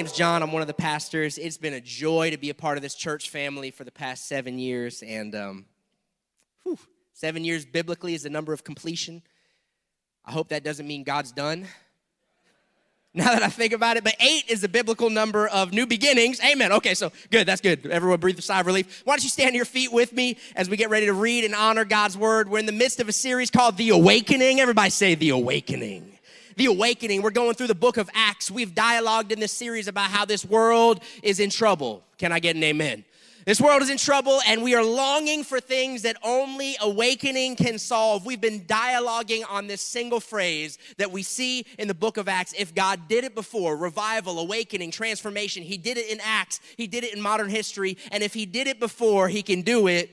name's John. I'm one of the pastors. It's been a joy to be a part of this church family for the past seven years. And um, whew, seven years biblically is the number of completion. I hope that doesn't mean God's done. Now that I think about it, but eight is the biblical number of new beginnings. Amen. Okay, so good. That's good. Everyone breathe a sigh of relief. Why don't you stand to your feet with me as we get ready to read and honor God's word? We're in the midst of a series called The Awakening. Everybody say The Awakening the awakening. We're going through the book of Acts. We've dialogued in this series about how this world is in trouble. Can I get an amen? This world is in trouble, and we are longing for things that only awakening can solve. We've been dialoguing on this single phrase that we see in the book of Acts. If God did it before, revival, awakening, transformation, He did it in Acts, He did it in modern history, and if He did it before, He can do it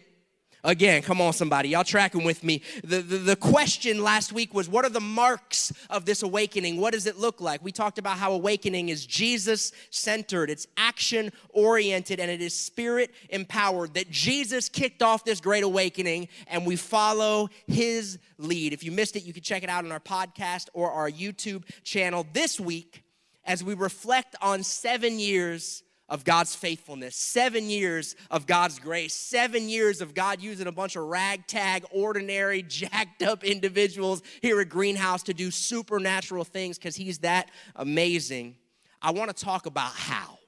Again, come on, somebody. Y'all tracking with me. The, the, the, question last week was what are the marks of this awakening? What does it look like? We talked about how awakening is Jesus centered, it's action oriented, and it is spirit empowered. That Jesus kicked off this great awakening, and we follow his lead. If you missed it, you can check it out on our podcast or our YouTube channel this week as we reflect on seven years of God's faithfulness, seven years of God's grace, seven years of God using a bunch of ragtag, ordinary, jacked up individuals here at Greenhouse to do supernatural things because He's that amazing. I want to talk about how.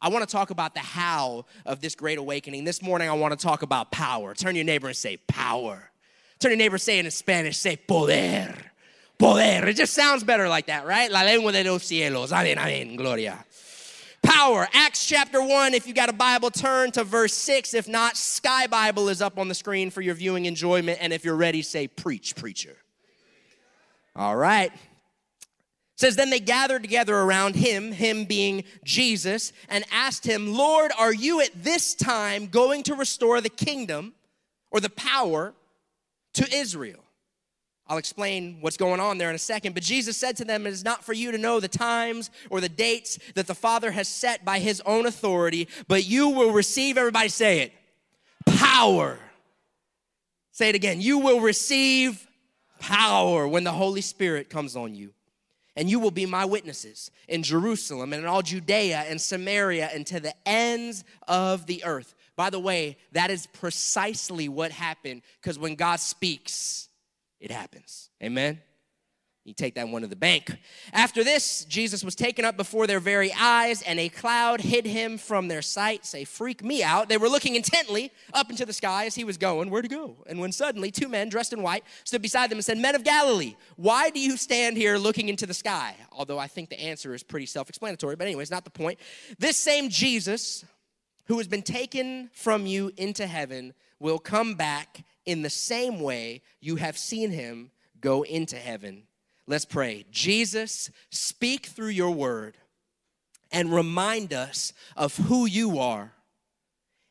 I want to talk about the how of this great awakening. This morning, I want to talk about power. Turn your neighbor and say, power. Turn your neighbor, say it in Spanish, say, poder. Poder. It just sounds better like that, right? La lengua de los cielos. Amen, amen, gloria power. Acts chapter 1, if you got a Bible, turn to verse 6. If not, Sky Bible is up on the screen for your viewing enjoyment. And if you're ready, say, Preach, preacher. All right. It says, Then they gathered together around him, him being Jesus, and asked him, Lord, are you at this time going to restore the kingdom or the power to Israel? I'll explain what's going on there in a second. But Jesus said to them, It is not for you to know the times or the dates that the Father has set by his own authority, but you will receive, everybody say it, power. Say it again. You will receive power when the Holy Spirit comes on you. And you will be my witnesses in Jerusalem and in all Judea and Samaria and to the ends of the earth. By the way, that is precisely what happened because when God speaks, it happens. Amen. You take that one to the bank. After this, Jesus was taken up before their very eyes, and a cloud hid him from their sight. Say, freak me out. They were looking intently up into the sky as he was going. Where to go? And when suddenly two men dressed in white stood beside them and said, Men of Galilee, why do you stand here looking into the sky? Although I think the answer is pretty self explanatory, but anyways, not the point. This same Jesus, who has been taken from you into heaven, will come back in the same way you have seen him go into heaven. Let's pray. Jesus, speak through your word and remind us of who you are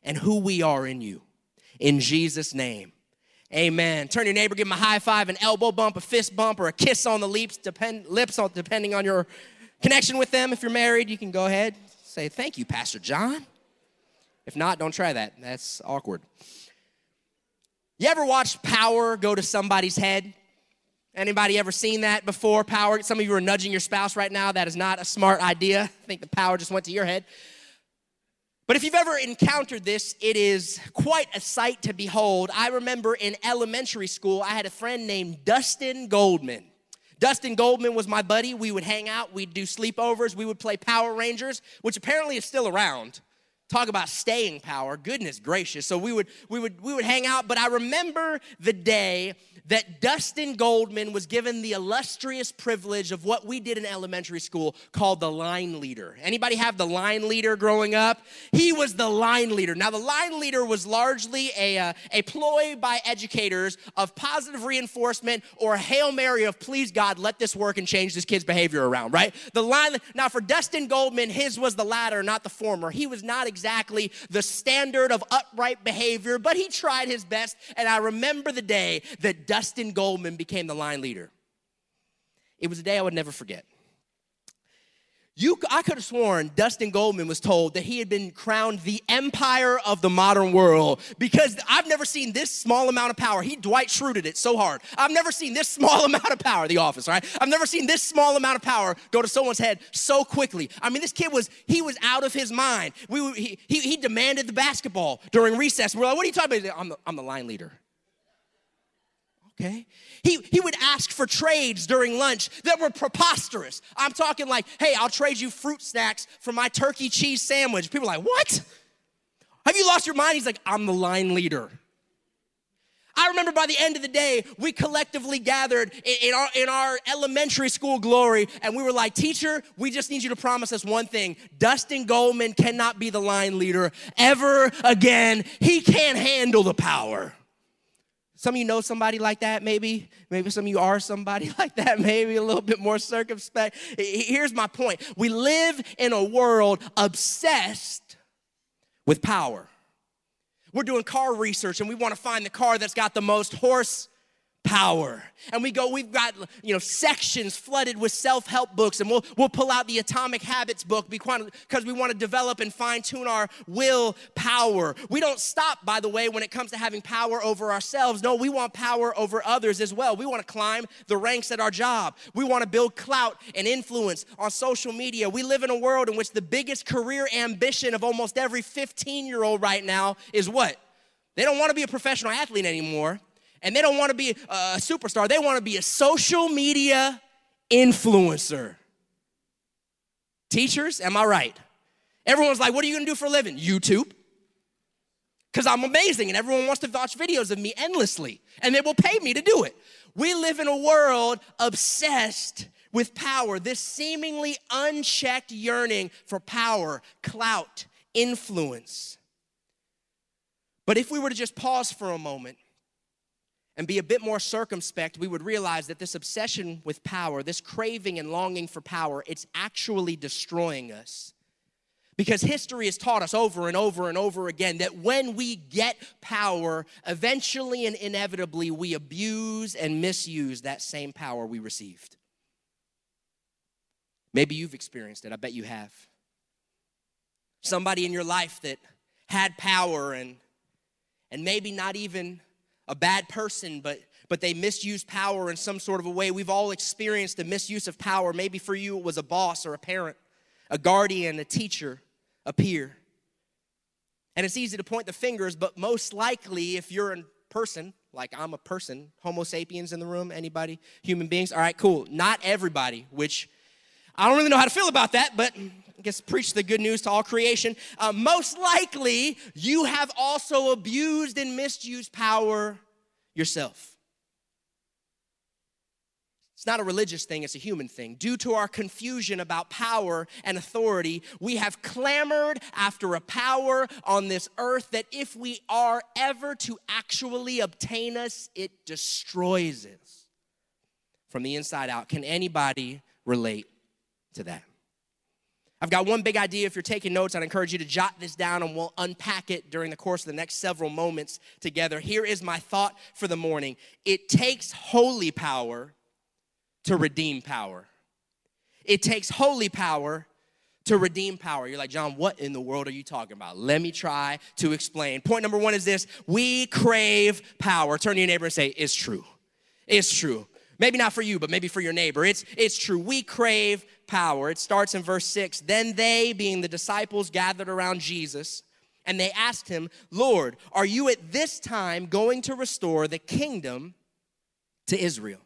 and who we are in you. In Jesus' name. Amen. Turn your neighbor, give him a high five, an elbow bump, a fist bump, or a kiss on the lips, depend, lips depending on your connection with them. If you're married, you can go ahead say, Thank you, Pastor John. If not, don't try that. That's awkward. You ever watched power go to somebody's head? Anybody ever seen that before? Power. Some of you are nudging your spouse right now. That is not a smart idea. I think the power just went to your head. But if you've ever encountered this, it is quite a sight to behold. I remember in elementary school, I had a friend named Dustin Goldman. Dustin Goldman was my buddy. We would hang out, we'd do sleepovers, we would play Power Rangers, which apparently is still around talk about staying power goodness gracious so we would we would we would hang out but i remember the day that Dustin Goldman was given the illustrious privilege of what we did in elementary school called the line leader. Anybody have the line leader growing up? He was the line leader. Now, the line leader was largely a, uh, a ploy by educators of positive reinforcement or a Hail Mary of please God, let this work and change this kid's behavior around, right? The line, now for Dustin Goldman, his was the latter, not the former. He was not exactly the standard of upright behavior, but he tried his best. And I remember the day that Dustin Goldman became the line leader. It was a day I would never forget. You, I could have sworn Dustin Goldman was told that he had been crowned the empire of the modern world because I've never seen this small amount of power. He Dwight Schruted it so hard. I've never seen this small amount of power, the office, right? I've never seen this small amount of power go to someone's head so quickly. I mean, this kid was, he was out of his mind. We, he, he, he demanded the basketball during recess. We're like, what are you talking about? I'm the, I'm the line leader. Okay? He, he would ask for trades during lunch that were preposterous. I'm talking like, hey, I'll trade you fruit snacks for my turkey cheese sandwich. People are like, what? Have you lost your mind? He's like, I'm the line leader. I remember by the end of the day, we collectively gathered in, our, in our elementary school glory, and we were like, Teacher, we just need you to promise us one thing Dustin Goldman cannot be the line leader ever again. He can't handle the power. Some of you know somebody like that, maybe. Maybe some of you are somebody like that, maybe a little bit more circumspect. Here's my point we live in a world obsessed with power. We're doing car research and we want to find the car that's got the most horse power. And we go, we've got, you know, sections flooded with self-help books, and we'll we'll pull out the Atomic Habits book because we want to develop and fine-tune our will power. We don't stop, by the way, when it comes to having power over ourselves. No, we want power over others as well. We want to climb the ranks at our job. We want to build clout and influence on social media. We live in a world in which the biggest career ambition of almost every 15-year-old right now is what? They don't want to be a professional athlete anymore and they don't want to be a superstar, they want to be a social media influencer. Teachers, am I right? Everyone's like, What are you gonna do for a living? YouTube. Because I'm amazing and everyone wants to watch videos of me endlessly and they will pay me to do it. We live in a world obsessed with power, this seemingly unchecked yearning for power, clout, influence. But if we were to just pause for a moment and be a bit more circumspect, we would realize that this obsession with power, this craving and longing for power, it's actually destroying us. Because history has taught us over and over and over again that when we get power, eventually and inevitably we abuse and misuse that same power we received. Maybe you've experienced it, I bet you have. Somebody in your life that had power and and maybe not even a bad person, but but they misuse power in some sort of a way. We've all experienced the misuse of power. Maybe for you it was a boss or a parent, a guardian, a teacher, a peer. And it's easy to point the fingers, but most likely if you're a person, like I'm a person, Homo sapiens in the room, anybody, human beings, all right, cool. Not everybody, which I don't really know how to feel about that, but guess preach the good news to all creation. Uh, most likely, you have also abused and misused power yourself. It's not a religious thing, it's a human thing. Due to our confusion about power and authority, we have clamored after a power on this earth that if we are ever to actually obtain us, it destroys us from the inside out. Can anybody relate to that? I've got one big idea. If you're taking notes, I'd encourage you to jot this down and we'll unpack it during the course of the next several moments together. Here is my thought for the morning it takes holy power to redeem power. It takes holy power to redeem power. You're like, John, what in the world are you talking about? Let me try to explain. Point number one is this we crave power. Turn to your neighbor and say, It's true. It's true. Maybe not for you, but maybe for your neighbor. It's, it's true. We crave power. It starts in verse 6. Then they, being the disciples, gathered around Jesus, and they asked him, Lord, are you at this time going to restore the kingdom to Israel?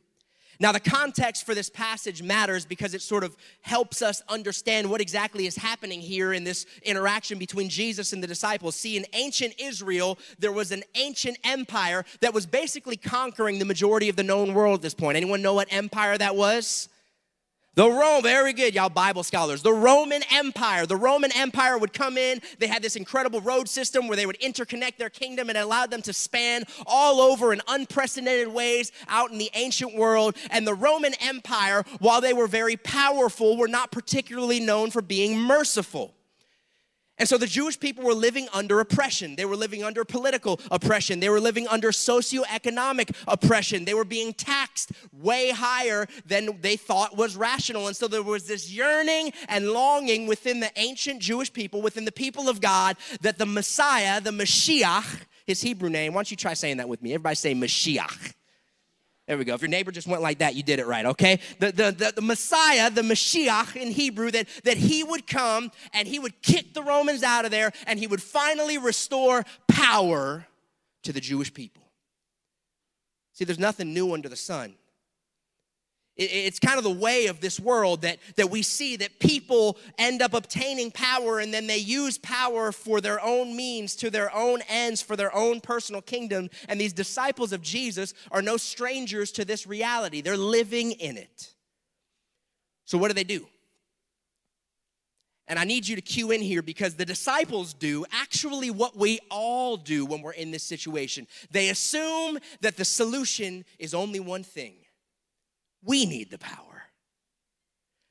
Now, the context for this passage matters because it sort of helps us understand what exactly is happening here in this interaction between Jesus and the disciples. See, in ancient Israel, there was an ancient empire that was basically conquering the majority of the known world at this point. Anyone know what empire that was? The Rome, very good, y'all Bible scholars. The Roman Empire. The Roman Empire would come in. They had this incredible road system where they would interconnect their kingdom and it allowed them to span all over in unprecedented ways out in the ancient world. And the Roman Empire, while they were very powerful, were not particularly known for being merciful. And so the Jewish people were living under oppression. They were living under political oppression. They were living under socioeconomic oppression. They were being taxed way higher than they thought was rational. And so there was this yearning and longing within the ancient Jewish people, within the people of God, that the Messiah, the Mashiach, his Hebrew name, why don't you try saying that with me? Everybody say Mashiach. There we go. If your neighbor just went like that, you did it right, okay? The, the, the, the, Messiah, the Mashiach in Hebrew, that, that he would come and he would kick the Romans out of there and he would finally restore power to the Jewish people. See, there's nothing new under the sun. It's kind of the way of this world that, that we see that people end up obtaining power and then they use power for their own means, to their own ends, for their own personal kingdom. And these disciples of Jesus are no strangers to this reality, they're living in it. So, what do they do? And I need you to cue in here because the disciples do actually what we all do when we're in this situation. They assume that the solution is only one thing we need the power.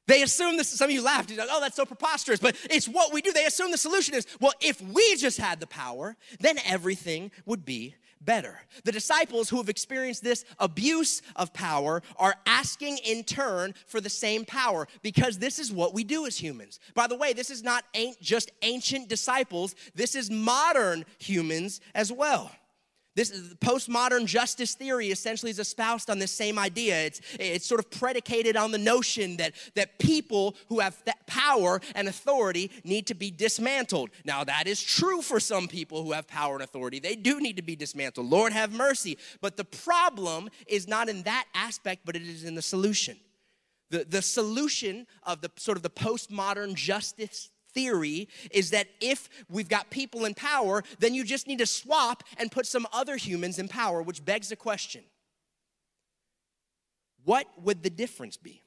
They assume this, some of you laughed, like, oh, that's so preposterous, but it's what we do. They assume the solution is, well, if we just had the power, then everything would be better. The disciples who have experienced this abuse of power are asking in turn for the same power because this is what we do as humans. By the way, this is not just ancient disciples, this is modern humans as well. This postmodern justice theory essentially is espoused on this same idea. It's, it's sort of predicated on the notion that, that people who have power and authority need to be dismantled. Now, that is true for some people who have power and authority. They do need to be dismantled. Lord have mercy. But the problem is not in that aspect, but it is in the solution. The, the solution of the sort of the postmodern justice theory is that if we've got people in power, then you just need to swap and put some other humans in power, which begs the question what would the difference be?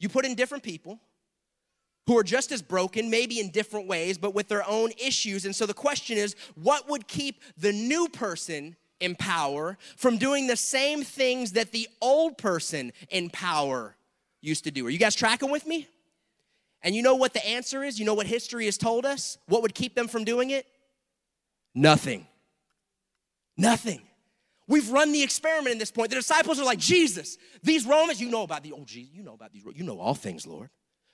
You put in different people who are just as broken, maybe in different ways, but with their own issues. And so the question is what would keep the new person in power from doing the same things that the old person in power used to do? Are you guys tracking with me? And you know what the answer is? You know what history has told us? What would keep them from doing it? Nothing. Nothing. We've run the experiment in this point. The disciples are like, Jesus, these Romans, you know about the, oh, Jesus, you know about these, you know all things, Lord.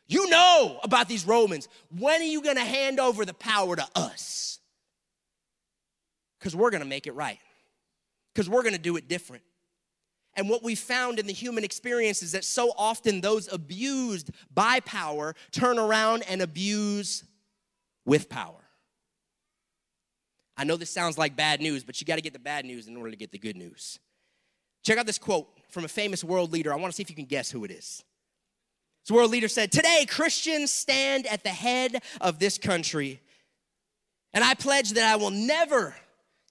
You know about these Romans. When are you going to hand over the power to us? Because we're going to make it right, because we're going to do it different. And what we found in the human experience is that so often those abused by power turn around and abuse with power. I know this sounds like bad news, but you got to get the bad news in order to get the good news. Check out this quote from a famous world leader. I want to see if you can guess who it is. This world leader said, Today, Christians stand at the head of this country, and I pledge that I will never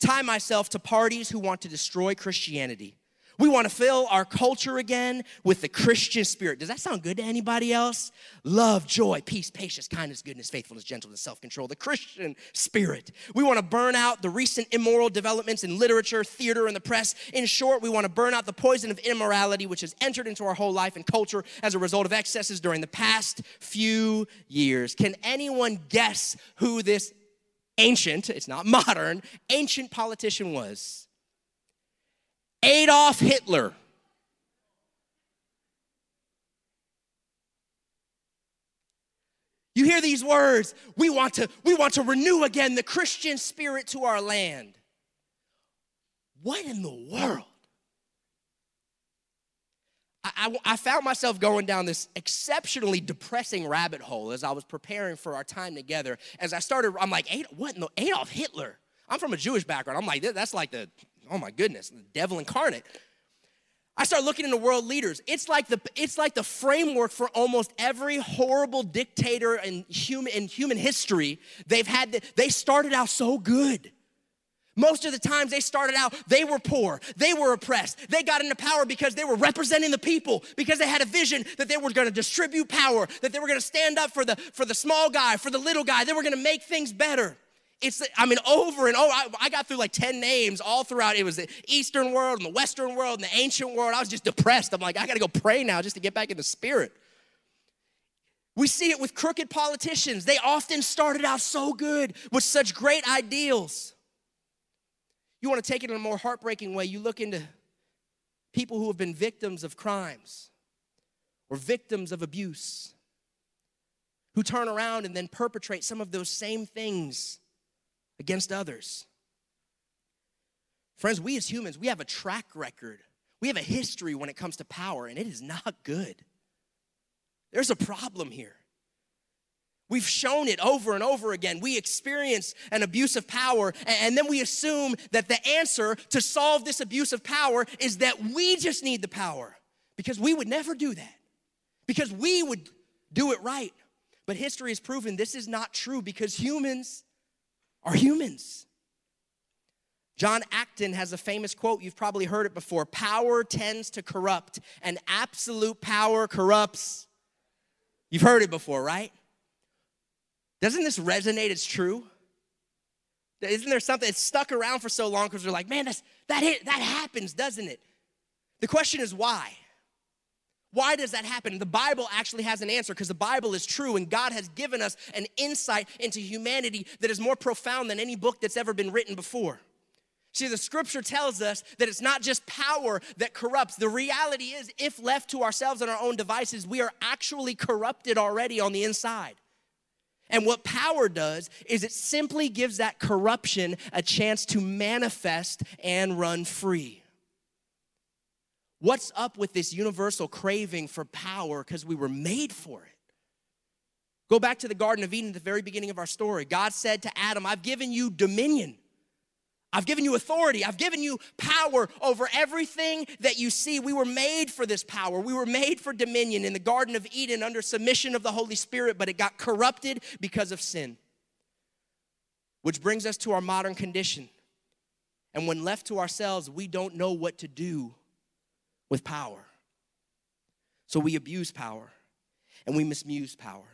tie myself to parties who want to destroy Christianity. We want to fill our culture again with the Christian spirit. Does that sound good to anybody else? Love, joy, peace, patience, kindness, goodness, faithfulness, gentleness, self control. The Christian spirit. We want to burn out the recent immoral developments in literature, theater, and the press. In short, we want to burn out the poison of immorality which has entered into our whole life and culture as a result of excesses during the past few years. Can anyone guess who this ancient, it's not modern, ancient politician was? Adolf Hitler. You hear these words, we want to we want to renew again the Christian spirit to our land. What in the world? I, I, I, found myself going down this exceptionally depressing rabbit hole as I was preparing for our time together. As I started, I'm like, what in the Adolf Hitler? I'm from a Jewish background. I'm like, that's like the oh my goodness, the devil incarnate. I start looking into world leaders. It's like the it's like the framework for almost every horrible dictator in human in human history. They've had the, they started out so good. Most of the times they started out, they were poor, they were oppressed. They got into power because they were representing the people, because they had a vision that they were gonna distribute power, that they were gonna stand up for the, for the small guy, for the little guy, they were gonna make things better it's, I mean, over and over. I, I, got through like 10 names all throughout. It was the Eastern world and the Western world and the ancient world. I was just depressed. I'm like, I got to go pray now just to get back in the spirit. We see it with crooked politicians. They often started out so good with such great ideals. You want to take it in a more heartbreaking way, you look into people who have been victims of crimes or victims of abuse, who turn around and then perpetrate some of those same things against others. Friends, we as humans, we have a track record. We have a history when it comes to power, and it is not good. There's a problem here. We've shown it over and over again. We experience an abuse of power, and then we assume that the answer to solve this abuse of power is that we just need the power because we would never do that, because we would do it right. But history has proven this is not true because humans are humans. John Acton has a famous quote, you've probably heard it before power tends to corrupt, and absolute power corrupts. You've heard it before, right? Doesn't this resonate as true? Isn't there something that's stuck around for so long because we're like, man, that's, that, hit, that happens, doesn't it? The question is why? Why does that happen? The Bible actually has an answer because the Bible is true and God has given us an insight into humanity that is more profound than any book that's ever been written before. See, the scripture tells us that it's not just power that corrupts. The reality is, if left to ourselves and our own devices, we are actually corrupted already on the inside. And what power does is it simply gives that corruption a chance to manifest and run free. What's up with this universal craving for power because we were made for it? Go back to the Garden of Eden at the very beginning of our story. God said to Adam, I've given you dominion. I've given you authority. I've given you power over everything that you see. We were made for this power. We were made for dominion in the Garden of Eden under submission of the Holy Spirit, but it got corrupted because of sin. Which brings us to our modern condition. And when left to ourselves, we don't know what to do with power. So we abuse power and we misuse power.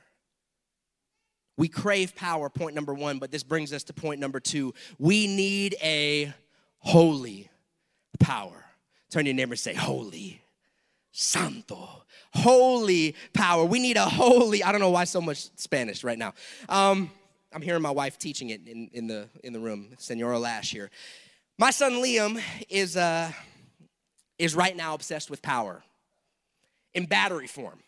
We crave power, point number one, but this brings us to point number two. We need a holy power. Turn your neighbor and say, Holy, Santo, holy power. We need a holy, I don't know why so much Spanish right now. Um, I'm hearing my wife teaching it in, in, the, in the room, Senora Lash here. My son Liam is, uh, is right now obsessed with power in battery form.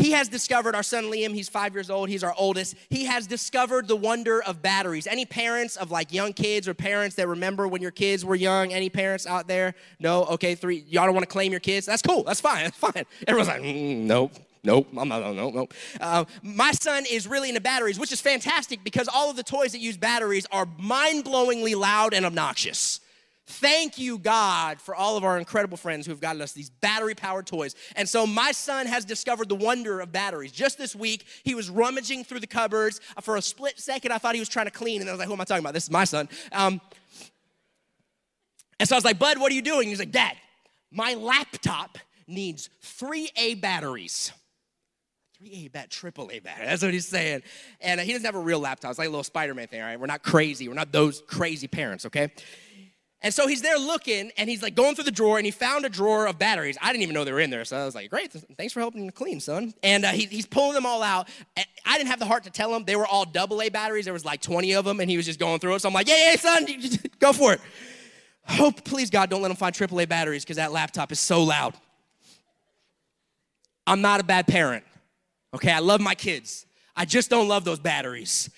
He has discovered, our son Liam, he's five years old, he's our oldest. He has discovered the wonder of batteries. Any parents of like young kids or parents that remember when your kids were young? Any parents out there? No? Okay, three. Y'all don't want to claim your kids? That's cool. That's fine. That's fine. Everyone's like, mm, nope. Nope, I'm not, no, no, no. Uh, my son is really into batteries, which is fantastic because all of the toys that use batteries are mind blowingly loud and obnoxious. Thank you, God, for all of our incredible friends who have gotten us these battery powered toys. And so my son has discovered the wonder of batteries. Just this week, he was rummaging through the cupboards. For a split second, I thought he was trying to clean, and I was like, who am I talking about? This is my son. Um, and so I was like, Bud, what are you doing? He's like, Dad, my laptop needs three A batteries. Three A bat, triple A battery. That's what he's saying. And uh, he doesn't have a real laptop. It's like a little Spider Man thing, all right? We're not crazy. We're not those crazy parents, okay? And so he's there looking and he's like going through the drawer and he found a drawer of batteries. I didn't even know they were in there. So I was like, great, thanks for helping to clean, son. And uh, he, he's pulling them all out. I didn't have the heart to tell him they were all double A batteries. There was like 20 of them and he was just going through it. So I'm like, yeah, yeah, son, go for it. Hope, please, God, don't let him find AAA batteries because that laptop is so loud. I'm not a bad parent. Okay, I love my kids. I just don't love those batteries.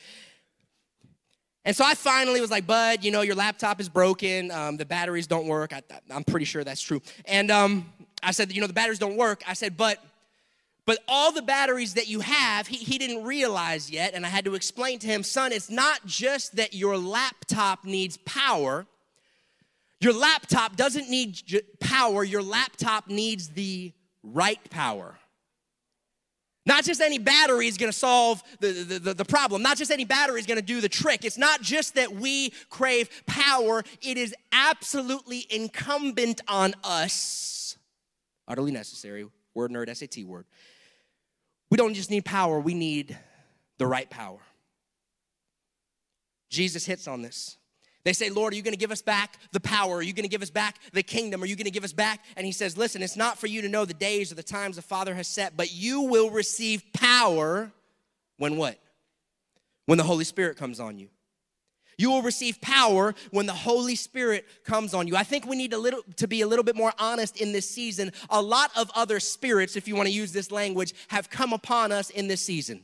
And so I finally was like, Bud, you know, your laptop is broken. Um, the batteries don't work. I, am pretty sure that's true. And um, I said, you know, the batteries don't work. I said, but but all the batteries that you have, he, he didn't realize yet. And I had to explain to him, son, it's not just that your laptop needs power. Your laptop doesn't need power, your laptop needs the right power. Not just any battery is gonna solve the, the, the, the, problem. Not just any battery is gonna do the trick. It's not just that we crave power, it is absolutely incumbent on us, utterly necessary, word nerd, SAT word. We don't just need power, we need the right power. Jesus hits on this. They say, Lord, are you going to give us back the power? Are you going to give us back the kingdom? Are you going to give us back? And he says, Listen, it's not for you to know the days or the times the Father has set, but you will receive power when what? When the Holy Spirit comes on you. You will receive power when the Holy Spirit comes on you. I think we need a little to be a little bit more honest in this season. A lot of other spirits, if you want to use this language, have come upon us in this season.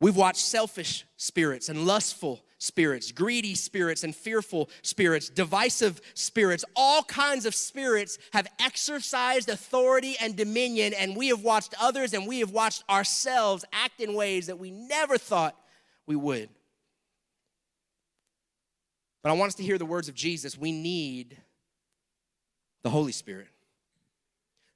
We've watched selfish spirits and lustful spirits, greedy spirits and fearful spirits, divisive spirits, all kinds of spirits have exercised authority and dominion, and we have watched others and we have watched ourselves act in ways that we never thought we would. But I want us to hear the words of Jesus. We need the Holy Spirit.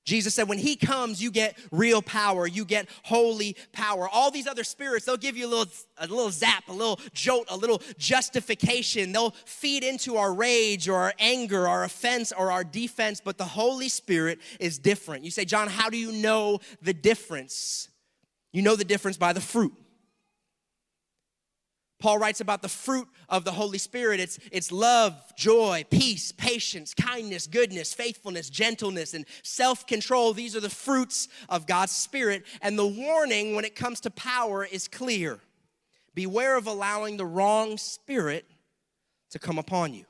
Jesus said, when he comes, you get real power, you get holy power. All these other spirits, they'll give you a little, a little zap, a little jolt, a little justification. They'll feed into our rage or our anger, our offense or our defense, but the Holy Spirit is different. You say, John, how do you know the difference? You know the difference by the fruit. Paul writes about the fruit of the Holy Spirit. It's, it's love, joy, peace, patience, kindness, goodness, faithfulness, gentleness, and self control. These are the fruits of God's Spirit. And the warning when it comes to power is clear beware of allowing the wrong spirit to come upon you.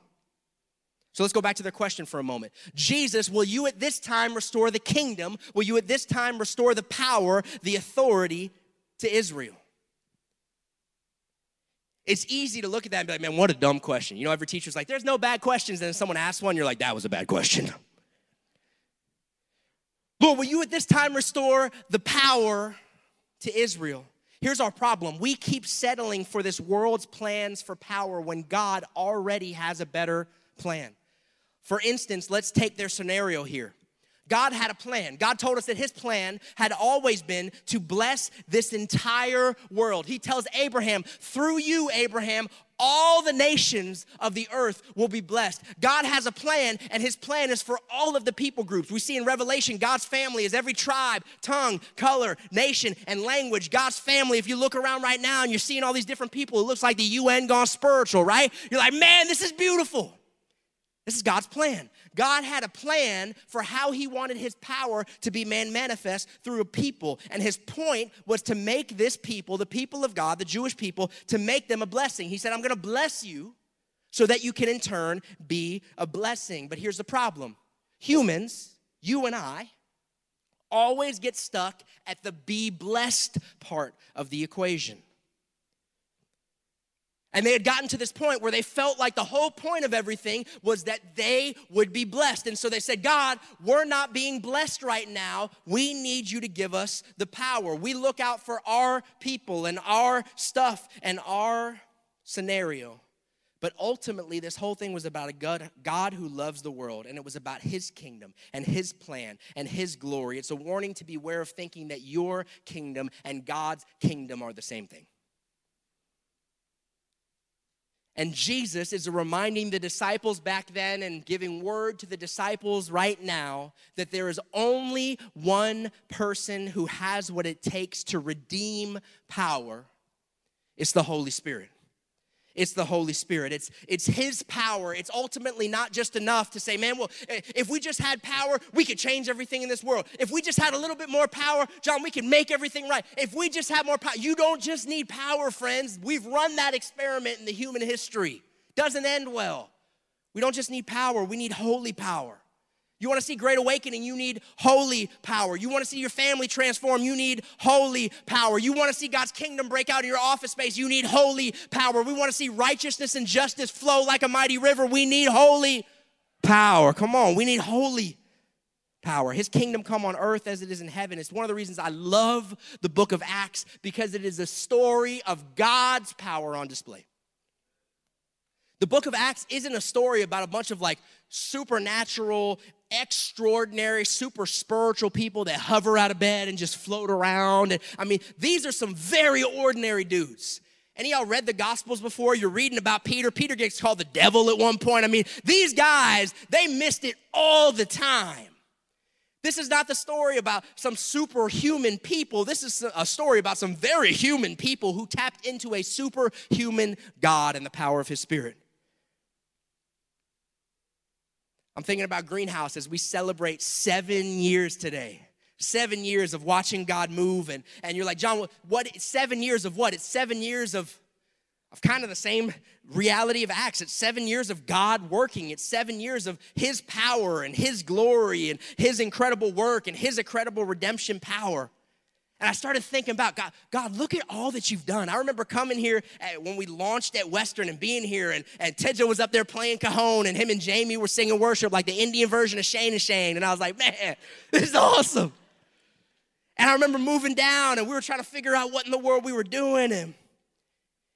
So let's go back to the question for a moment. Jesus, will you at this time restore the kingdom? Will you at this time restore the power, the authority to Israel? It's easy to look at that and be like, man, what a dumb question. You know, every teacher's like, there's no bad questions. And then someone asks one, you're like, that was a bad question. Lord, will you at this time restore the power to Israel? Here's our problem we keep settling for this world's plans for power when God already has a better plan. For instance, let's take their scenario here. God had a plan. God told us that his plan had always been to bless this entire world. He tells Abraham, through you, Abraham, all the nations of the earth will be blessed. God has a plan, and his plan is for all of the people groups. We see in Revelation, God's family is every tribe, tongue, color, nation, and language. God's family, if you look around right now and you're seeing all these different people, it looks like the UN gone spiritual, right? You're like, man, this is beautiful. This is God's plan. God had a plan for how he wanted his power to be man manifest through a people. And his point was to make this people, the people of God, the Jewish people, to make them a blessing. He said, I'm going to bless you so that you can in turn be a blessing. But here's the problem humans, you and I, always get stuck at the be blessed part of the equation. And they had gotten to this point where they felt like the whole point of everything was that they would be blessed. And so they said, God, we're not being blessed right now. We need you to give us the power. We look out for our people and our stuff and our scenario. But ultimately, this whole thing was about a God, God who loves the world, and it was about His kingdom and His plan and His glory. It's a warning to beware of thinking that your kingdom and God's kingdom are the same thing. And Jesus is reminding the disciples back then and giving word to the disciples right now that there is only one person who has what it takes to redeem power. It's the Holy Spirit. It's the Holy Spirit. It's, it's His power. It's ultimately not just enough to say, man, well, eh, if we just had power, we could change everything in this world. If we just had a little bit more power, John, we could make everything right. If we just had more power, you don't just need power, friends. We've run that experiment in the human history. Doesn't end well. We don't just need power, we need holy power. You want to see great awakening, you need holy power. You want to see your family transform, you need holy power. You want to see God's kingdom break out in your office space, you need holy power. We want to see righteousness and justice flow like a mighty river, we need holy power. Come on, we need holy power. His kingdom come on earth as it is in heaven. It's one of the reasons I love the book of Acts because it is a story of God's power on display. The book of Acts isn't a story about a bunch of like supernatural extraordinary, super spiritual people that hover out of bed and just float around. And I mean, these are some very ordinary dudes. Any of y'all read the Gospels before? You're reading about Peter. Peter gets called the devil at one point. I mean, these guys, they missed it all the time. This is not the story about some superhuman people. This is a story about some very human people who tapped into a superhuman God and the power of his spirit. I'm thinking about Greenhouse as we celebrate seven years today. Seven years of watching God move. And, and you're like, John, what? Seven years of what? It's seven years of, of kind of the same reality of Acts. It's seven years of God working. It's seven years of His power and His glory and His incredible work and His incredible redemption power. And I started thinking about God, God, look at all that you've done. I remember coming here at, when we launched at Western and being here, and, and Tedjo was up there playing cajon, and him and Jamie were singing worship like the Indian version of Shane and Shane. And I was like, man, this is awesome. And I remember moving down, and we were trying to figure out what in the world we were doing. And,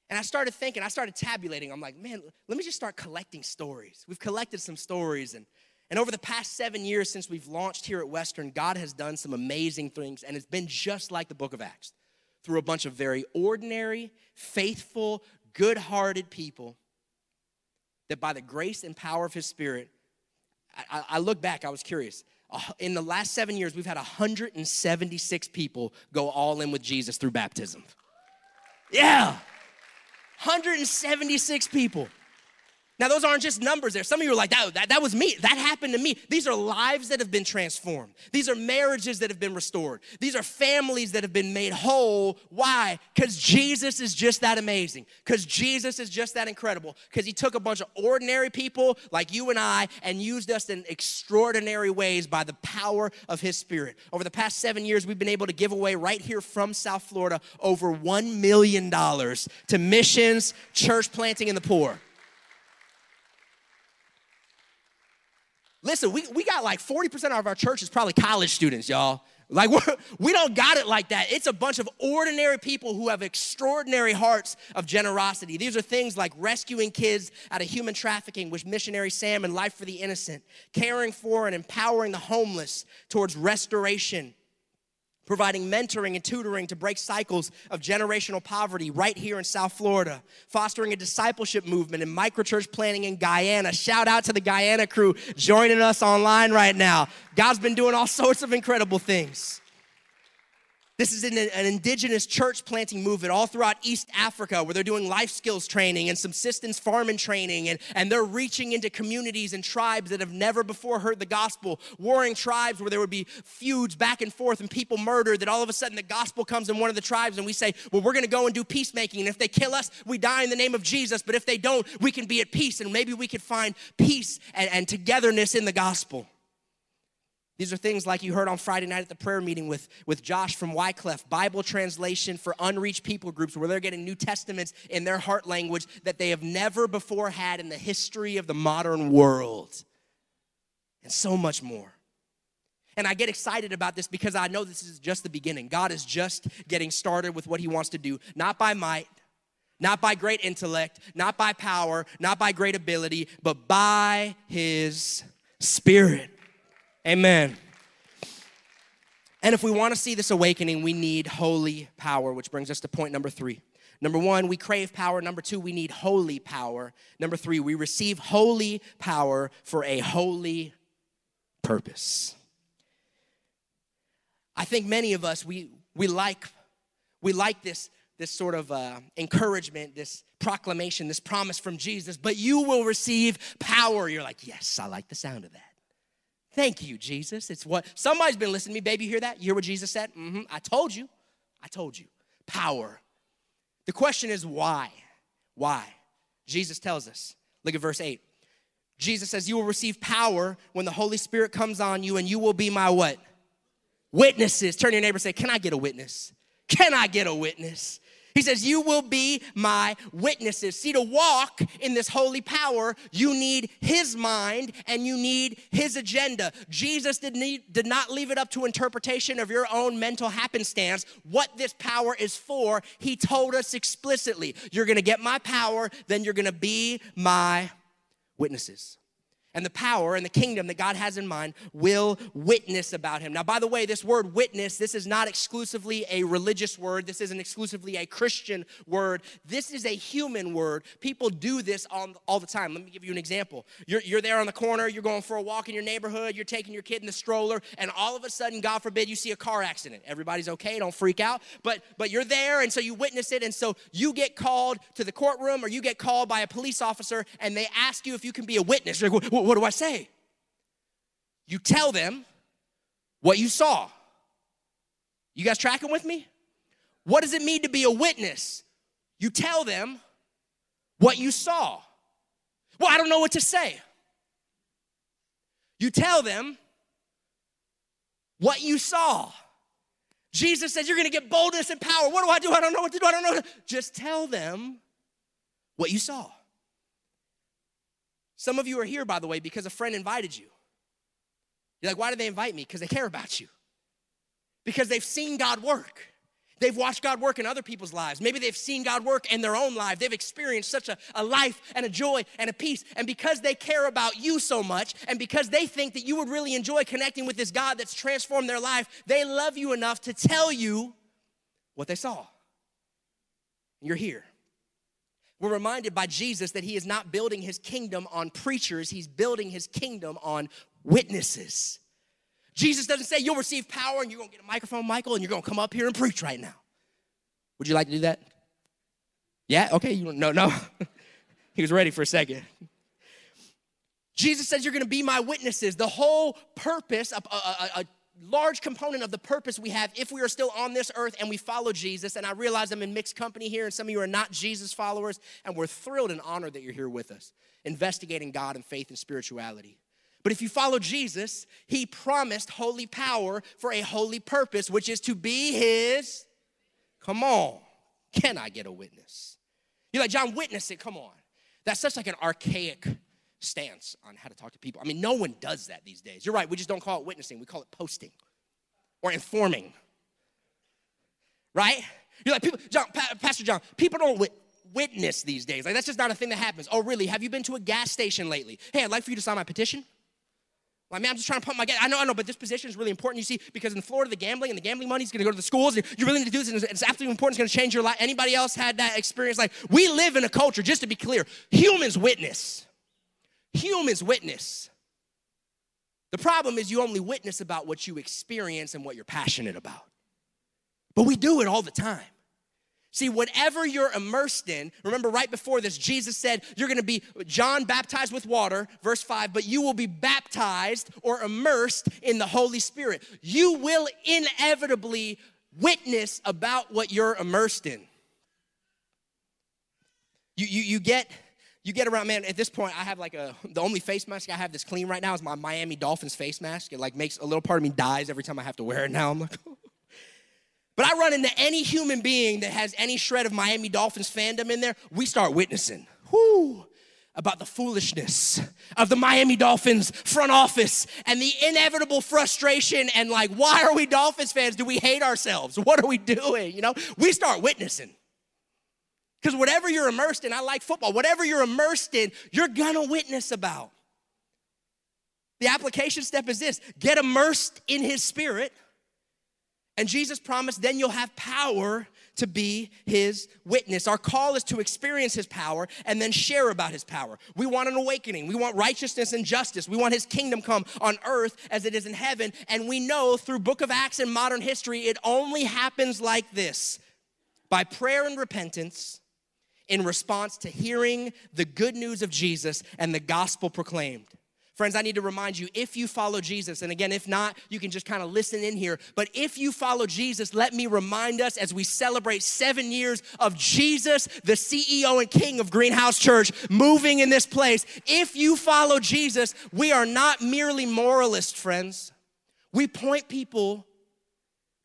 and I started thinking, I started tabulating. I'm like, man, let me just start collecting stories. We've collected some stories, and and over the past seven years since we've launched here at Western, God has done some amazing things, and it's been just like the book of Acts through a bunch of very ordinary, faithful, good hearted people that by the grace and power of His Spirit, I, I, look back, I was curious. Uh, in the last seven years, we've had 176 people go all in with Jesus through baptism. Yeah, 176 people. Now, those aren't just numbers there. Some of you are like, that, that, that, was me. That happened to me. These are lives that have been transformed. These are marriages that have been restored. These are families that have been made whole. Why? Because Jesus is just that amazing. Because Jesus is just that incredible. Because he took a bunch of ordinary people like you and I and used us in extraordinary ways by the power of his spirit. Over the past seven years, we've been able to give away right here from South Florida over $1 million to missions, church planting, and the poor. Listen, we, we got like 40% of our church is probably college students, y'all. Like, we're, we don't got it like that. It's a bunch of ordinary people who have extraordinary hearts of generosity. These are things like rescuing kids out of human trafficking with Missionary Sam and Life for the Innocent, caring for and empowering the homeless towards restoration, providing mentoring and tutoring to break cycles of generational poverty right here in South Florida, fostering a discipleship movement and microchurch planning in Guyana. Shout out to the Guyana crew joining us online right now. God's been doing all sorts of incredible things. This is an, an, indigenous church planting movement all throughout East Africa where they're doing life skills training and subsistence farming training, and, and they're reaching into communities and tribes that have never before heard the gospel. Warring tribes where there would be feuds back and forth and people murdered, that all of a sudden the gospel comes in one of the tribes, and we say, Well, we're gonna go and do peacemaking. And if they kill us, we die in the name of Jesus. But if they don't, we can be at peace, and maybe we could find peace and, and togetherness in the gospel. These are things like you heard on Friday night at the prayer meeting with, with Josh from Wycliffe, Bible translation for unreached people groups where they're getting New Testaments in their heart language that they have never before had in the history of the modern world. And so much more. And I get excited about this because I know this is just the beginning. God is just getting started with what He wants to do, not by might, not by great intellect, not by power, not by great ability, but by His Spirit. Amen. And if we want to see this awakening, we need holy power, which brings us to point number three. Number one, we crave power. Number two, we need holy power. Number three, we receive holy power for a holy purpose. I think many of us, we, we, like, we like this, this sort of uh, encouragement, this proclamation, this promise from Jesus, but you will receive power. You're like, yes, I like the sound of that. Thank you, Jesus. It's what somebody's been listening to me. Baby, you hear that? You hear what Jesus said? Mm-hmm. I told you. I told you. Power. The question is why? Why? Jesus tells us. Look at verse 8. Jesus says, You will receive power when the Holy Spirit comes on you, and you will be my what? Witnesses. Turn to your neighbor and say, Can I get a witness? Can I get a witness? He says, You will be my witnesses. See, to walk in this holy power, you need his mind and you need his agenda. Jesus did, need, did not leave it up to interpretation of your own mental happenstance. What this power is for, he told us explicitly. You're gonna get my power, then you're gonna be my witnesses. And the power and the kingdom that God has in mind will witness about him. Now, by the way, this word witness, this is not exclusively a religious word. This isn't exclusively a Christian word. This is a human word. People do this all, all the time. Let me give you an example. You're, you're there on the corner, you're going for a walk in your neighborhood, you're taking your kid in the stroller, and all of a sudden, God forbid, you see a car accident. Everybody's okay, don't freak out. But but you're there, and so you witness it, and so you get called to the courtroom or you get called by a police officer and they ask you if you can be a witness. You're like, what do I say? You tell them what you saw. You guys tracking with me? What does it mean to be a witness? You tell them what you saw. Well, I don't know what to say. You tell them what you saw. Jesus says you're gonna get boldness and power. What do I do? I don't know what to do. I don't know. Just tell them what you saw. Some of you are here, by the way, because a friend invited you. You're like, why did they invite me? Because they care about you. Because they've seen God work. They've watched God work in other people's lives. Maybe they've seen God work in their own life. They've experienced such a, a life and a joy and a peace. And because they care about you so much, and because they think that you would really enjoy connecting with this God that's transformed their life, they love you enough to tell you what they saw. You're here. We're reminded by Jesus that he is not building his kingdom on preachers, he's building his kingdom on witnesses. Jesus doesn't say you'll receive power and you're gonna get a microphone, Michael, and you're gonna come up here and preach right now. Would you like to do that? Yeah, okay, you no, no. he was ready for a second. Jesus says you're gonna be my witnesses. The whole purpose, a, a, a, large component of the purpose we have if we are still on this earth and we follow Jesus. And I realize I'm in mixed company here, and some of you are not Jesus followers, and we're thrilled and honored that you're here with us, investigating God and faith and spirituality. But if you follow Jesus, he promised holy power for a holy purpose, which is to be his. Come on. Can I get a witness? You're like, John, witness it. Come on. That's such like an archaic stance on how to talk to people. I mean, no one does that these days. You're right, we just don't call it witnessing, we call it posting or informing. Right? You're like, people, John, pa- Pastor John, people don't wit- witness these days. Like, that's just not a thing that happens. Oh, really? Have you been to a gas station lately? Hey, I'd like for you to sign my petition. Like, man, I'm just trying to pump my gas. I know, I know, but this position is really important, you see, because in Florida, the gambling and the gambling money is going to go to the schools. And you're need to do this, and it's absolutely important. It's going to change your life. Anybody else had that experience? Like, we live in a culture, just to be clear, humans witness humans witness. The problem is you only witness about what you experience and what you're passionate about. But we do it all the time. See, whatever you're immersed in, remember right before this, Jesus said, You're gonna be John baptized with water, verse 5, but you will be baptized or immersed in the Holy Spirit. You will inevitably witness about what you're immersed in. You, you, you get you get around, man, at this point, I have like a, the only face mask I have that's clean right now is my Miami Dolphins face mask. It like makes a little part of me dies every time I have to wear it now. I'm like, but I run into any human being that has any shred of Miami Dolphins fandom in there, we start witnessing. Whoo! About the foolishness of the Miami Dolphins front office and the inevitable frustration and like, why are we Dolphins fans? Do we hate ourselves? What are we doing? You know, we start witnessing. Because whatever you're immersed in, I like football, whatever you're immersed in, you're gonna witness about. The application step is this get immersed in his spirit. And Jesus promised, then you'll have power to be his witness. Our call is to experience his power and then share about his power. We want an awakening. We want righteousness and justice. We want his kingdom come on earth as it is in heaven. And we know through book of Acts and modern history, it only happens like this by prayer and repentance in response to hearing the good news of Jesus and the gospel proclaimed. Friends, I need to remind you if you follow Jesus, and again, if not, you can just kind of listen in here. But if you follow Jesus, let me remind us as we celebrate seven years of Jesus, the CEO and King of Greenhouse Church, moving in this place. If you follow Jesus, we are not merely moralists, friends. We point people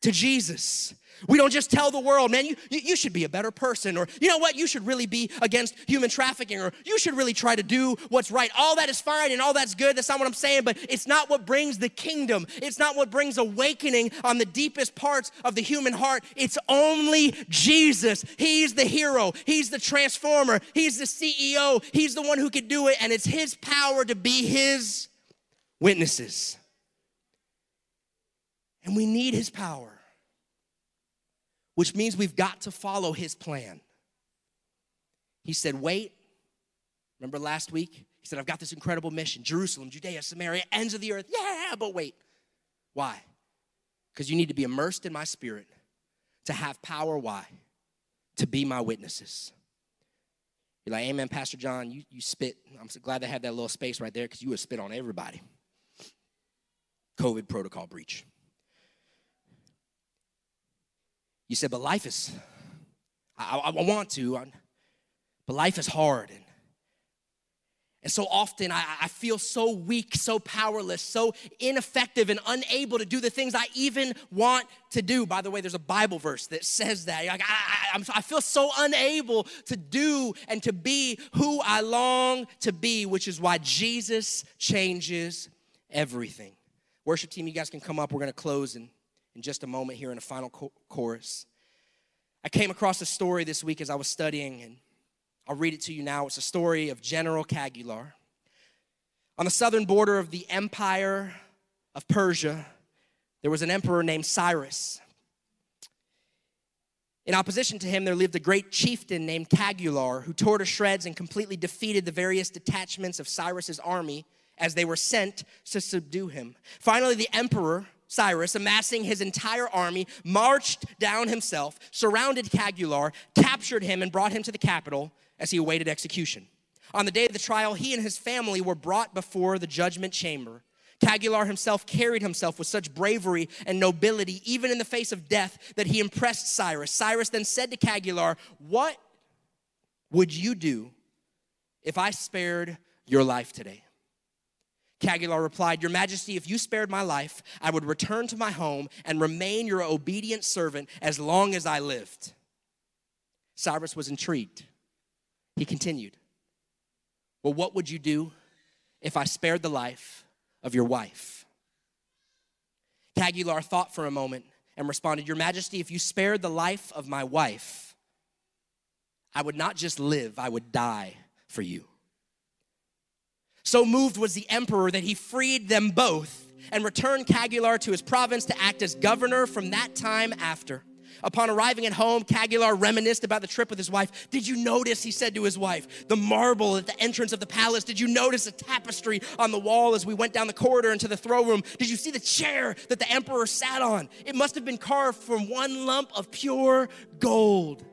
to Jesus. We don't just tell the world, man, you, you should be a better person, or you know what, you should really be against human trafficking, or you should really try to do what's right. All that is fine and all that's good. That's not what I'm saying, but it's not what brings the kingdom. It's not what brings awakening on the deepest parts of the human heart. It's only Jesus. He's the hero, He's the transformer, He's the CEO, He's the one who can do it, and it's His power to be His witnesses. And we need His power which means we've got to follow his plan. He said, Wait. Remember last week? He said, I've got this incredible mission Jerusalem, Judea, Samaria, ends of the earth. Yeah, but wait. Why? Because you need to be immersed in my spirit to have power. Why? To be my witnesses. You're like, Amen, Pastor John, you, you spit. I'm so glad they had that little space right there because you would spit on everybody. COVID protocol breach. You said, but life is, I, I, want to, I, but life is hard. And, and so often I, I feel so weak, so powerless, so ineffective, and unable to do the things I even want to do. By the way, there's a Bible verse that says that. Like, I, I, I feel so unable to do and to be who I long to be, which is why Jesus changes everything. Worship team, you guys can come up. We're going to close in in just a moment here in a final chorus. I came across a story this week as I was studying, and I'll read it to you now. It's a story of General Caligula. On the southern border of the empire of Persia, there was an emperor named Cyrus. In opposition to him, there lived a great chieftain named Caligula who tore to shreds and completely defeated the various detachments of Cyrus's army as they were sent to subdue him. Finally, the emperor Cyrus, amassing his entire army, marched down himself, surrounded Caligula, captured him, and brought him to the capital as he awaited execution. On the day of the trial, he and his family were brought before the judgment chamber. Caligula himself carried himself with such bravery and nobility, even in the face of death, that he impressed Cyrus. Cyrus then said to Caligula, What would you do if I spared your life today? Caligula replied, Your Majesty, if you spared my life, I would return to my home and remain your obedient servant as long as I lived. Cyrus was intrigued. He continued, Well, what would you do if I spared the life of your wife? Caligula thought for a moment and responded, Your Majesty, if you spared the life of my wife, I would not just live, I would die for you. So moved was the emperor that he freed them both and returned Caligula to his province to act as governor from that time after. Upon arriving at home, Caligula reminisced about the trip with his wife. Did you notice, he said to his wife, the marble at the entrance of the palace? Did you notice the tapestry on the wall as we went down the corridor into the throne room? Did you see the chair that the emperor sat on? It must have been carved from one lump of pure gold.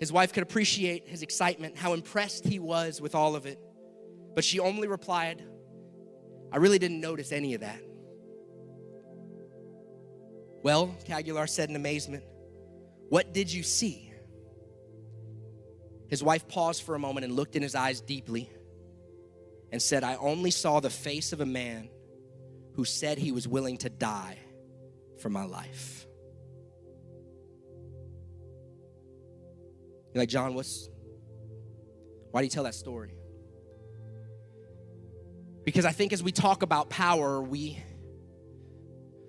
His wife could appreciate his excitement, how impressed he was with all of it. But she only replied, I really didn't notice any of that. Well, Caligula said in amazement, What did you see? His wife paused for a moment and looked in his eyes deeply and said, I only saw the face of a man who said he was willing to die for my life. You're like, John, what's, why do you tell that story? Because I think as we talk about power, we,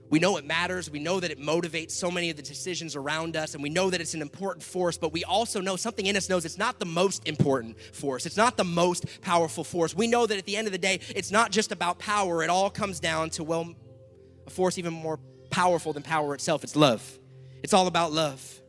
we know it matters. We know that it motivates so many of the decisions around us, and we know that it's an important force, but we also know something in us knows it's not the most important force. It's not the most powerful force. We know that at the end of the day, it's not just about power. It all comes down to, well, a force even more powerful than power itself. It's love. It's all about love.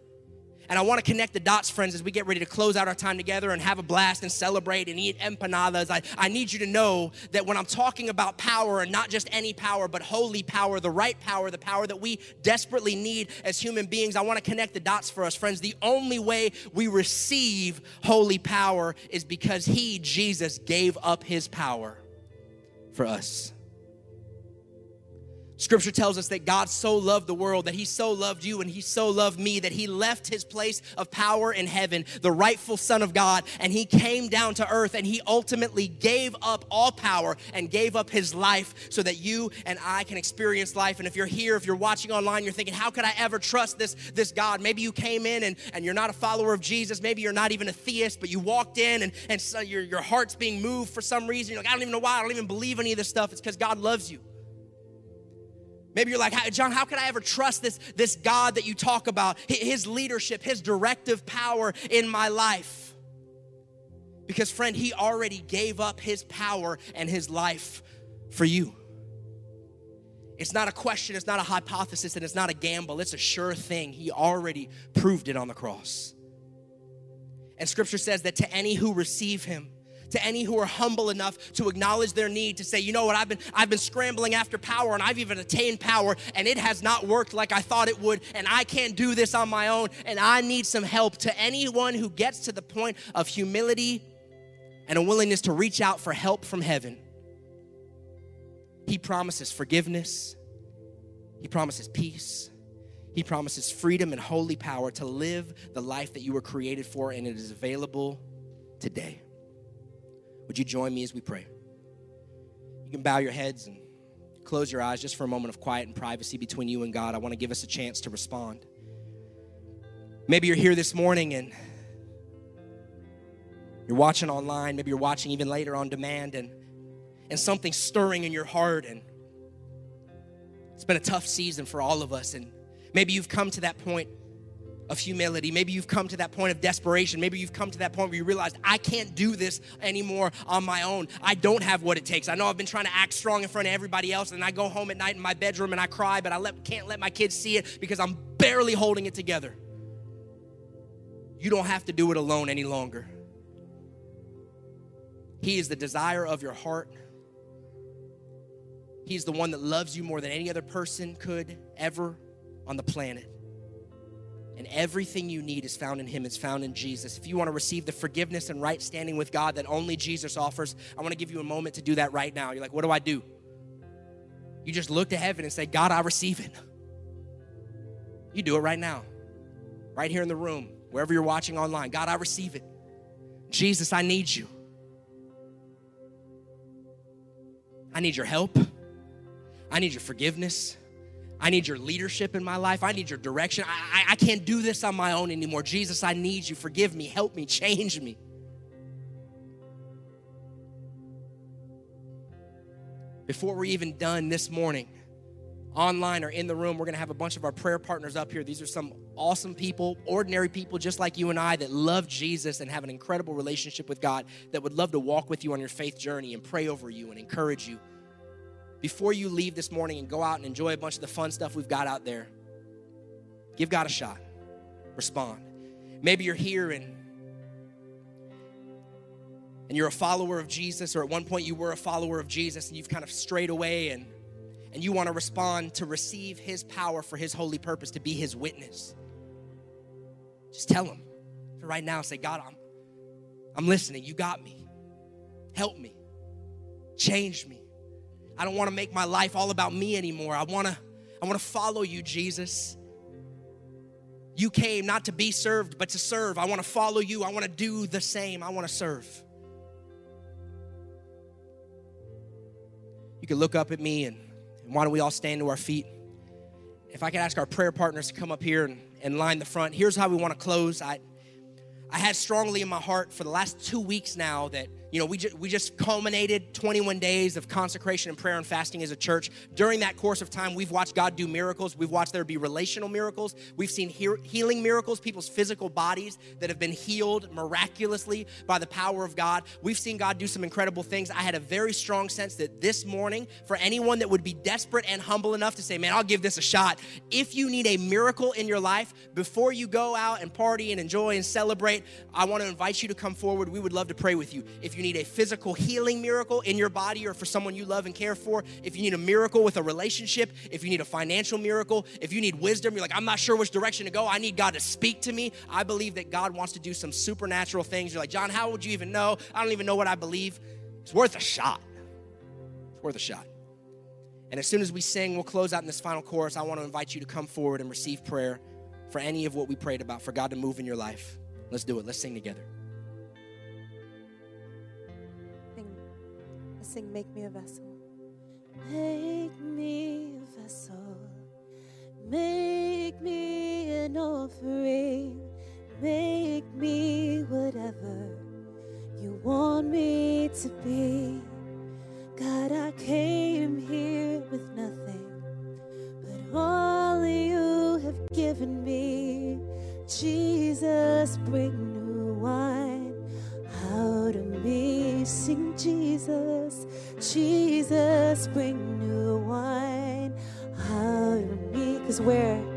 And I want to connect the dots, friends, as we get ready to close out our time together and have a blast and celebrate and eat empanadas. I, I need you to know that when I'm talking about power, and not just any power, but holy power, the right power, the power that we desperately need as human beings, I want to connect the dots for us, friends. The only way we receive holy power is because He, Jesus, gave up His power for us. Scripture tells us that God so loved the world, that He so loved you, and He so loved me, that He left His place of power in heaven, the rightful Son of God, and He came down to earth and He ultimately gave up all power and gave up His life so that you and I can experience life. And if you're here, if you're watching online, you're thinking, how could I ever trust this, this God? Maybe you came in and, and you're not a follower of Jesus. Maybe you're not even a theist, but you walked in and, and so your, your heart's being moved for some reason. You're like, I don't even know why. I don't even believe any of this stuff. It's because God loves you. Maybe you're like, John, how could I ever trust this, this God that you talk about, his leadership, his directive power in my life? Because, friend, he already gave up his power and his life for you. It's not a question, it's not a hypothesis, and it's not a gamble. It's a sure thing. He already proved it on the cross. And scripture says that to any who receive him, to any who are humble enough to acknowledge their need to say, you know what, I've been I've been scrambling after power and I've even attained power and it has not worked like I thought it would and I can't do this on my own and I need some help. To anyone who gets to the point of humility and a willingness to reach out for help from heaven, he promises forgiveness. He promises peace. He promises freedom and holy power to live the life that you were created for, and it is available today. Would you join me as we pray? You can bow your heads and close your eyes just for a moment of quiet and privacy between you and God. I want to give us a chance to respond. Maybe you're here this morning and you're watching online, maybe you're watching even later on demand, and, and something's stirring in your heart, and it's been a tough season for all of us. And maybe you've come to that point of humility. Maybe you've come to that point of desperation. Maybe you've come to that point where you realize, I can't do this anymore on my own. I don't have what it takes. I know I've been trying to act strong in front of everybody else, and I go home at night in my bedroom and I cry, but I let, can't let my kids see it because I'm barely holding it together. You don't have to do it alone any longer. He is the desire of your heart. He's the one that loves you more than any other person could ever on the planet. And everything you need is found in Him, it's found in Jesus. If you want to receive the forgiveness and right standing with God that only Jesus offers, I want to give you a moment to do that right now. You're like, what do I do? You just look to heaven and say, God, I receive it. You do it right now, right here in the room, wherever you're watching online. God, I receive it. Jesus, I need you. I need your help. I need your forgiveness. I need your leadership in my life. I need your direction. I, I, I can't do this on my own anymore. Jesus, I need you. Forgive me, help me, change me. Before we're even done this morning, online or in the room, we're going to have a bunch of our prayer partners up here. These are some awesome people, ordinary people just like you and I that love Jesus and have an incredible relationship with God that would love to walk with you on your faith journey and pray over you and encourage you before you leave this morning and go out and enjoy a bunch of the fun stuff we've got out there, give God a shot. Respond. Maybe you're here and and you're a follower of Jesus, or at one point you were a follower of Jesus and you've kind of strayed away and, and you want to respond to receive his power for his holy purpose, to be his witness. Just tell him. For right now, say, God, I'm, I'm listening. You got me. Help me. Change me. I don't want to make my life all about me anymore. I want to I want to follow you, Jesus. You came not to be served, but to serve. I want to follow you. I want to do the same. I want to serve. You can look up at me and, and why don't we all stand to our feet? If I could ask our prayer partners to come up here and, and line the front. Here's how we want to close. I I had strongly in my heart for the last two weeks now that you know, we, ju- we just culminated 21 days of consecration and prayer and fasting as a church. During that course of time, we've watched God do miracles. We've watched there be relational miracles. We've seen he- healing miracles, people's physical bodies that have been healed miraculously by the power of God. We've seen God do some incredible things. I had a very strong sense that this morning, for anyone that would be desperate and humble enough to say, man, I'll give this a shot, if you need a miracle in your life, before you go out and party and enjoy and celebrate, I want to invite you to come forward. We would love to pray with you. If you you need a physical healing miracle in your body or for someone you love and care for, if you need a miracle with a relationship, if you need a financial miracle, if you need wisdom, you're like, I'm not sure which direction to go, I need God to speak to me. I believe that God wants to do some supernatural things. You're like, John, how would you even know? I don't even know what I believe. It's worth a shot. It's worth a shot. And as soon as we sing, we'll close out in this final chorus. I want to invite you to come forward and receive prayer for any of what we prayed about, for God to move in your life. Let's do it. Let's sing together. Sing Make Me a Vessel. Make me a vessel. Where, where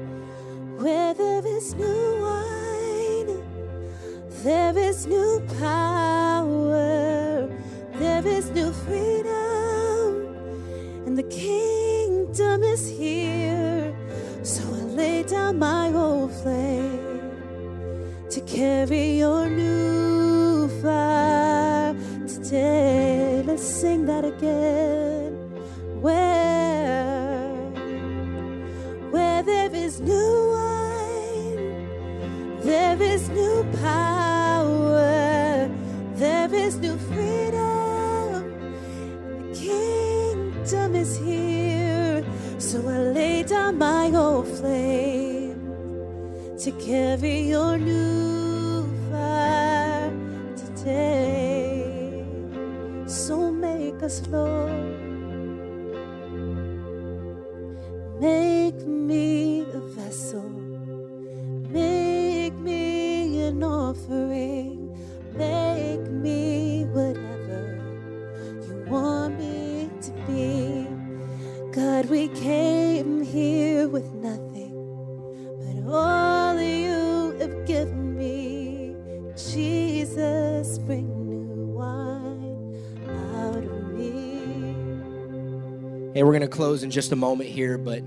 close in just a moment here, but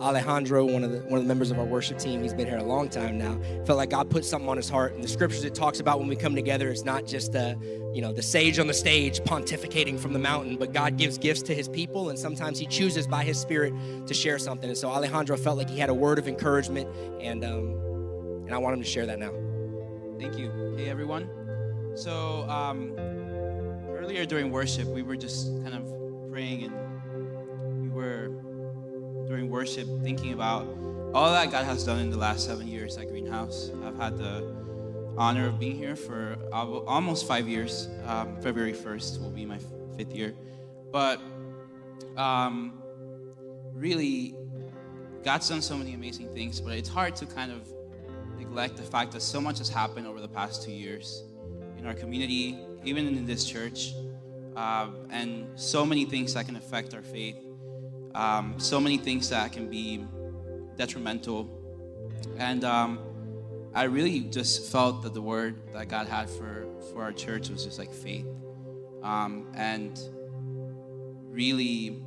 Alejandro, one of the one of the members of our worship team, he's been here a long time now. Felt like God put something on his heart. And the scriptures it talks about when we come together, it's not just uh, you know the sage on the stage pontificating from the mountain, but God gives gifts to His people, and sometimes He chooses by His Spirit to share something. And so Alejandro felt like he had a word of encouragement, and um, and I want him to share that now. Thank you. Hey, everyone. So, um, earlier during worship, we were just kind of praying and worship, thinking about all that God has done in the last seven years at Greenhouse. I've had the honor of being here for almost five years. Um, February 1st will be my fifth year. But um, really, God's done so many amazing things, but it's hard to kind of neglect the fact that so much has happened over the past two years in our community, even in this church, uh, and so many things that can affect our faith, um, so many things that can be detrimental. And um, I really just felt that the word that God had for, for our church was just like faith. Um, and really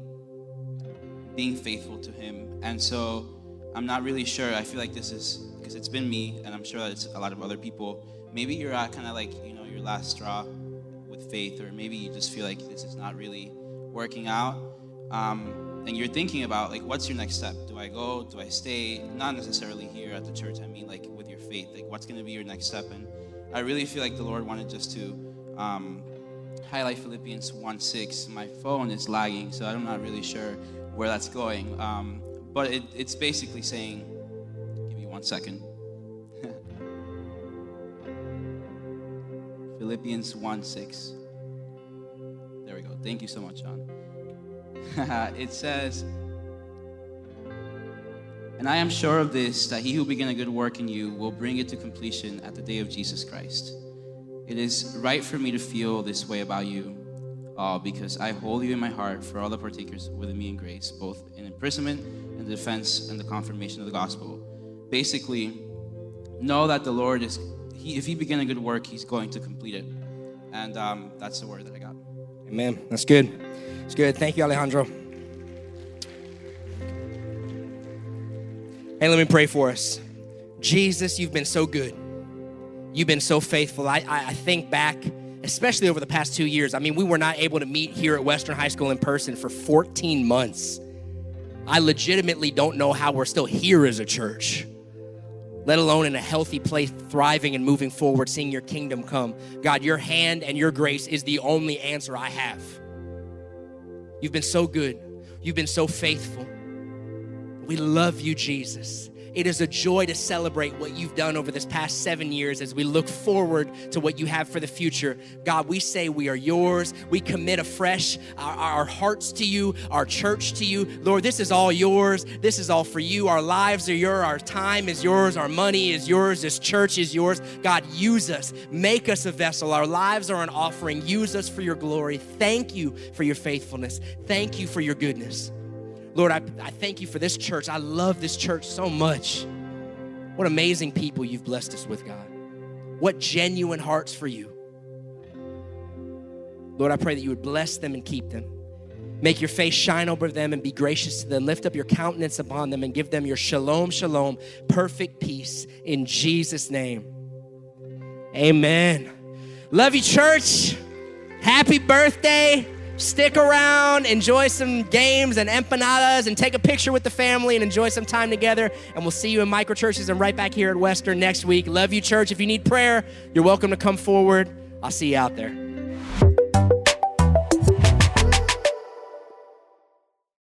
being faithful to Him. And so I'm not really sure. I feel like this is because it's been me, and I'm sure that it's a lot of other people. Maybe you're at kind of like you know your last straw with faith, or maybe you just feel like this is not really working out. Um, and you're thinking about like, what's your next step? Do I go? Do I stay? Not necessarily here at the church. I mean, like with your faith, like what's going to be your next step? And I really feel like the Lord wanted just to um, highlight Philippians 1 6. My phone is lagging, so I'm not really sure where that's going. Um, but it, it's basically saying, give me one second. Philippians 1 6. There we go. Thank you so much, John. it says, And I am sure of this, that he who began a good work in you will bring it to completion at the day of Jesus Christ. It is right for me to feel this way about you, all because I hold you in my heart for all the partakers within me in grace, both in imprisonment and defense and the confirmation of the gospel. Basically, know that the Lord is, he, if He began a good work, He's going to complete it. And um, that's the word that I got. Amen. That's good. It's good. Thank you, Alejandro. Hey, let me pray for us. Jesus, you've been so good. You've been so faithful. I, I, I think back, especially over the past two years. I mean, we were not able to meet here at Western High School in person for 14 months. I legitimately don't know how we're still here as a church, let alone in a healthy place, thriving and moving forward, seeing your kingdom come. God, your hand and your grace is the only answer I have. You've been so good, you've been so faithful. We love you, Jesus. It is a joy to celebrate what you've done over this past seven years as we look forward to what you have for the future. God, we say we are yours. We commit afresh our, our hearts to you, our church to you. Lord, this is all yours. This is all for you. Our lives are yours. Our time is yours. Our money is yours. This church is yours. God, use us. Make us a vessel. Our lives are an offering. Use us for your glory. Thank you for your faithfulness. Thank you for your goodness. Lord, I, I thank you for this church. I love this church so much. What amazing people you've blessed us with, God. What genuine hearts for you. Lord, I pray that you would bless them and keep them. Make your face shine over them and be gracious to them. Lift up your countenance upon them and give them your shalom, shalom, perfect peace in Jesus' name. Amen. Love you, church. Happy birthday stick around, enjoy some games and empanadas, and take a picture with the family and enjoy some time together. And we'll see you in micro churches and right back here at Western next week. Love you, church. If you need prayer, you're welcome to come forward. I'll see you out there.